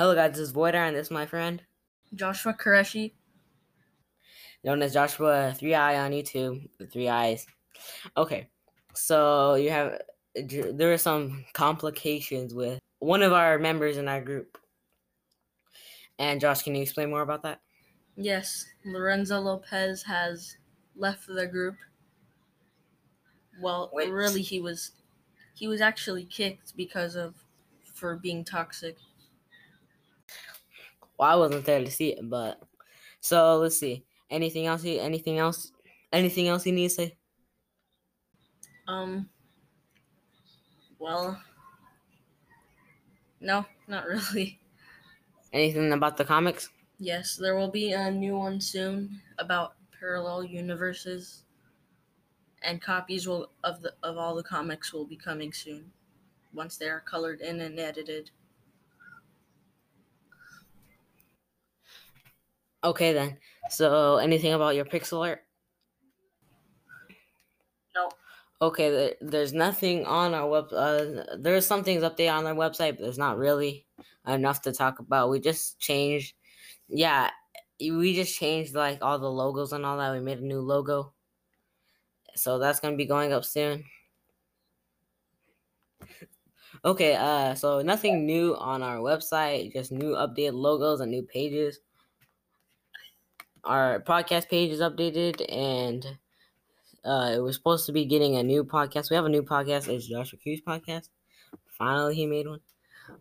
Hello, guys. This is Voidart, and this is my friend, Joshua Qureshi. known as Joshua Three Eye on YouTube. The Three Eyes. Okay, so you have there are some complications with one of our members in our group. And Josh, can you explain more about that? Yes, Lorenzo Lopez has left the group. Well, Wait. really, he was he was actually kicked because of for being toxic. Well, I wasn't there to see it, but so let's see. Anything else? You, anything else? Anything else you need to say? Um. Well. No, not really. Anything about the comics? Yes, there will be a new one soon about parallel universes, and copies will of the of all the comics will be coming soon, once they are colored in and edited. Okay then. So anything about your pixel art? No. Okay, there, there's nothing on our web. Uh, there's some things updated on our website, but there's not really enough to talk about. We just changed, yeah, we just changed like all the logos and all that. We made a new logo, so that's gonna be going up soon. Okay, uh, so nothing new on our website, just new updated logos and new pages. Our podcast page is updated, and uh, it was supposed to be getting a new podcast. We have a new podcast. It's Joshua Q's podcast. Finally, he made one.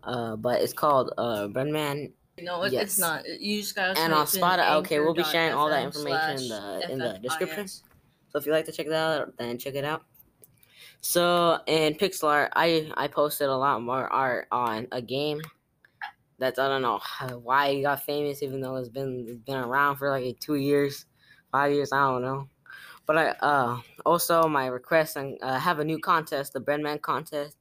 Uh, but it's called uh, Breadman. No, it, Yes. it's not. You just gotta. And on Spotify- okay, we'll be sharing all that information in the- in the description. So if you like to check that out, then check it out. So in pixel art, I I posted a lot more art on a game that's I don't know why he got famous, even though it's been it's been around for like two years, five years, I don't know. But I uh also my request and uh, have a new contest, the Breadman contest.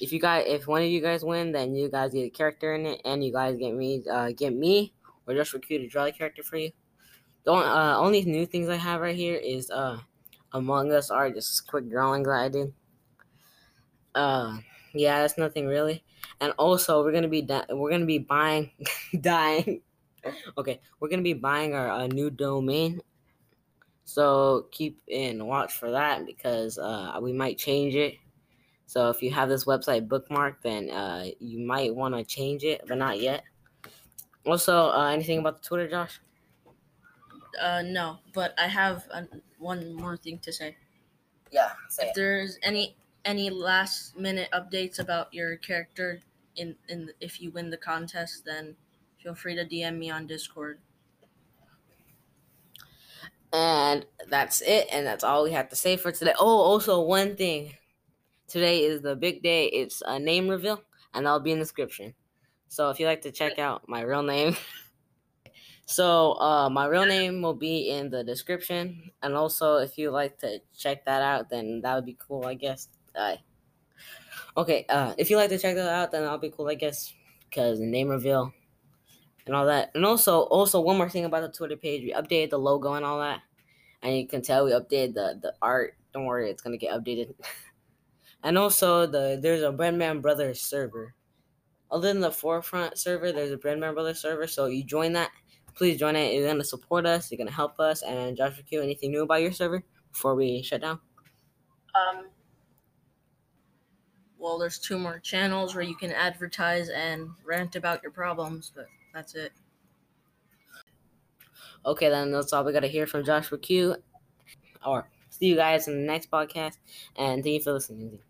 If you guys, if one of you guys win, then you guys get a character in it, and you guys get me, uh, get me or just recruit a draw the character for you. The only, uh, only new things I have right here is uh Among Us art, just quick drawings that I did. Uh, yeah, that's nothing really. And also, we're gonna be di- we're gonna be buying, dying. Okay, we're gonna be buying our uh, new domain. So keep in watch for that because uh, we might change it. So if you have this website bookmarked, then uh, you might want to change it, but not yet. Also, uh, anything about the Twitter, Josh? Uh, no, but I have an one more thing to say. Yeah, If there's any any last minute updates about your character in in if you win the contest, then feel free to DM me on Discord. And that's it, and that's all we have to say for today. Oh, also one thing. Today is the big day. It's a name reveal, and that'll be in the description. So if you like to check out my real name, so uh, my real name will be in the description, and also if you like to check that out, then that would be cool, I guess. Uh, okay, uh, if you like to check that out, then that'll be cool, I guess, because the name reveal and all that. And also, also one more thing about the Twitter page, we updated the logo and all that, and you can tell we updated the the art. Don't worry, it's gonna get updated. and also, the there's a Breadman Brothers server. Other than the forefront server, there's a Breadman Brothers server. So you join that. Please join it. You're gonna support us. You're gonna help us. And Joshua Q, anything new about your server before we shut down? Um. Well, there's two more channels where you can advertise and rant about your problems, but that's it. Okay, then that's all we gotta hear from Joshua Q. Or see you guys in the next podcast. And thank you for listening.